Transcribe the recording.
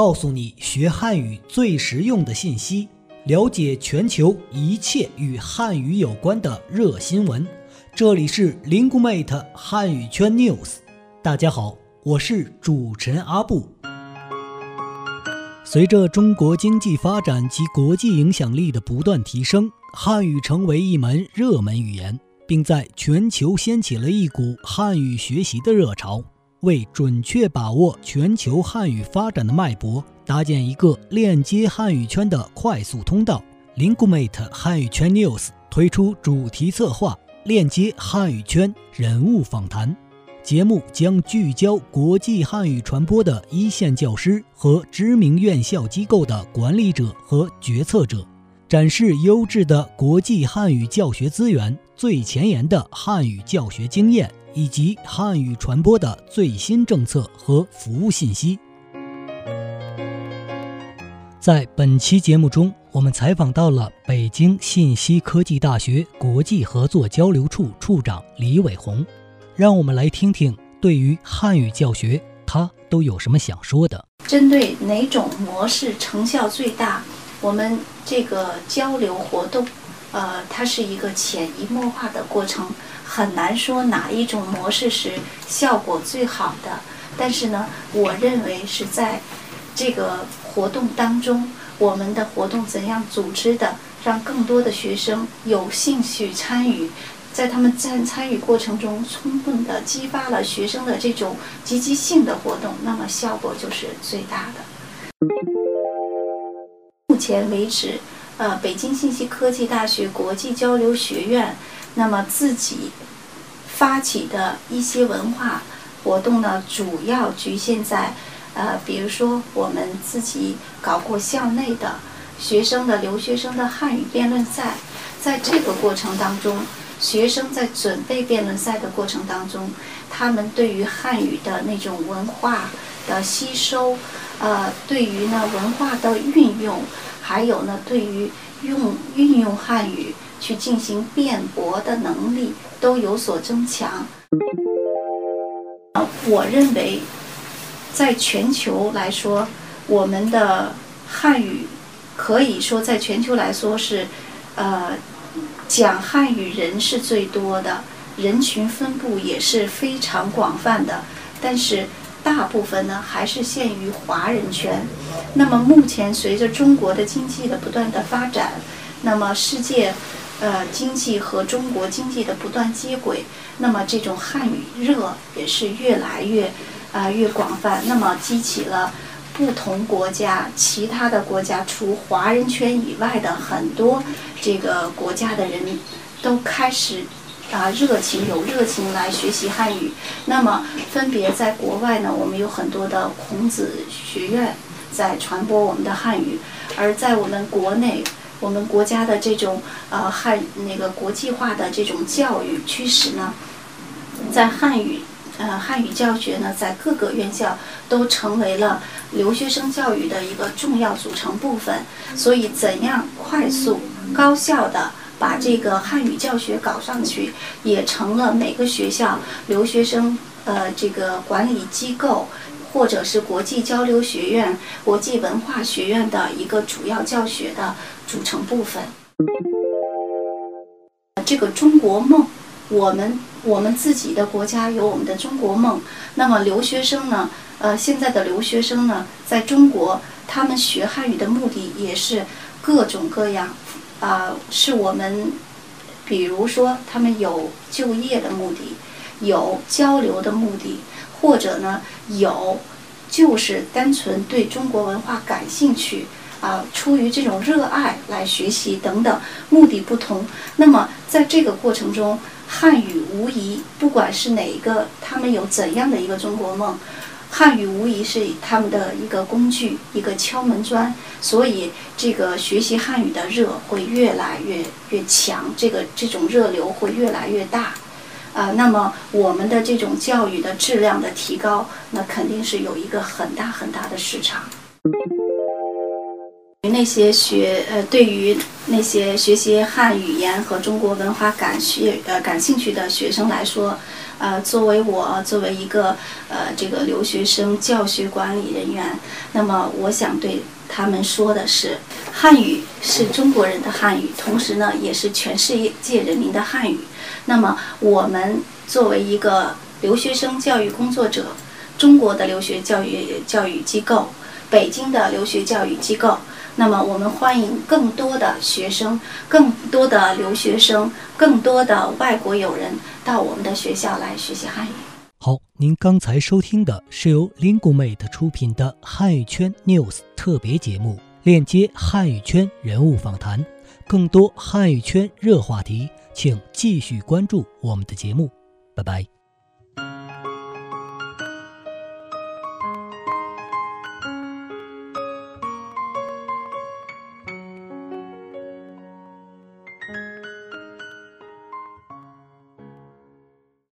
告诉你学汉语最实用的信息，了解全球一切与汉语有关的热新闻。这里是 Linguemate 汉语圈 News。大家好，我是主持人阿布。随着中国经济发展及国际影响力的不断提升，汉语成为一门热门语言，并在全球掀起了一股汉语学习的热潮。为准确把握全球汉语发展的脉搏，搭建一个链接汉语圈的快速通道 Lingumate 汉语圈 News 推出主题策划“链接汉语圈人物访谈”节目，将聚焦国际汉语传播的一线教师和知名院校机构的管理者和决策者，展示优质的国际汉语教学资源、最前沿的汉语教学经验。以及汉语传播的最新政策和服务信息。在本期节目中，我们采访到了北京信息科技大学国际合作交流处处长李伟红，让我们来听听对于汉语教学他都有什么想说的。针对哪种模式成效最大，我们这个交流活动，呃，它是一个潜移默化的过程。很难说哪一种模式是效果最好的，但是呢，我认为是在这个活动当中，我们的活动怎样组织的，让更多的学生有兴趣参与，在他们在参与过程中充分的激发了学生的这种积极性的活动，那么效果就是最大的。目前为止，呃，北京信息科技大学国际交流学院。那么自己发起的一些文化活动呢，主要局限在，呃，比如说我们自己搞过校内的学生的留学生的汉语辩论赛，在这个过程当中，学生在准备辩论赛的过程当中，他们对于汉语的那种文化的吸收，呃，对于呢文化的运用，还有呢对于用运用汉语。去进行辩驳的能力都有所增强。我认为，在全球来说，我们的汉语可以说在全球来说是，呃，讲汉语人是最多的，人群分布也是非常广泛的。但是大部分呢还是限于华人圈。那么目前随着中国的经济的不断的发展，那么世界。呃，经济和中国经济的不断接轨，那么这种汉语热也是越来越啊越广泛，那么激起了不同国家、其他的国家，除华人圈以外的很多这个国家的人都开始啊热情有热情来学习汉语。那么分别在国外呢，我们有很多的孔子学院在传播我们的汉语，而在我们国内。我们国家的这种呃汉那个国际化的这种教育趋势呢，在汉语呃汉语教学呢，在各个院校都成为了留学生教育的一个重要组成部分。所以，怎样快速高效的把这个汉语教学搞上去，也成了每个学校留学生呃这个管理机构。或者是国际交流学院、国际文化学院的一个主要教学的组成部分。这个中国梦，我们我们自己的国家有我们的中国梦。那么留学生呢？呃，现在的留学生呢，在中国，他们学汉语的目的也是各种各样。啊，是我们，比如说，他们有就业的目的，有交流的目的。或者呢，有就是单纯对中国文化感兴趣啊，出于这种热爱来学习等等，目的不同。那么在这个过程中，汉语无疑，不管是哪一个，他们有怎样的一个中国梦，汉语无疑是他们的一个工具，一个敲门砖。所以，这个学习汉语的热会越来越越强，这个这种热流会越来越大。啊，那么我们的这种教育的质量的提高，那肯定是有一个很大很大的市场。那些学呃，对于那些学习汉语言和中国文化感学呃感兴趣的学生来说，呃，作为我作为一个呃这个留学生教学管理人员，那么我想对他们说的是，汉语是中国人的汉语，同时呢也是全世界人民的汉语。那么我们作为一个留学生教育工作者，中国的留学教育教育机构，北京的留学教育机构。那么，我们欢迎更多的学生、更多的留学生、更多的外国友人到我们的学校来学习汉语。好，您刚才收听的是由 Lingumate 出品的汉语圈 News 特别节目，链接汉语圈人物访谈，更多汉语圈热话题，请继续关注我们的节目。拜拜。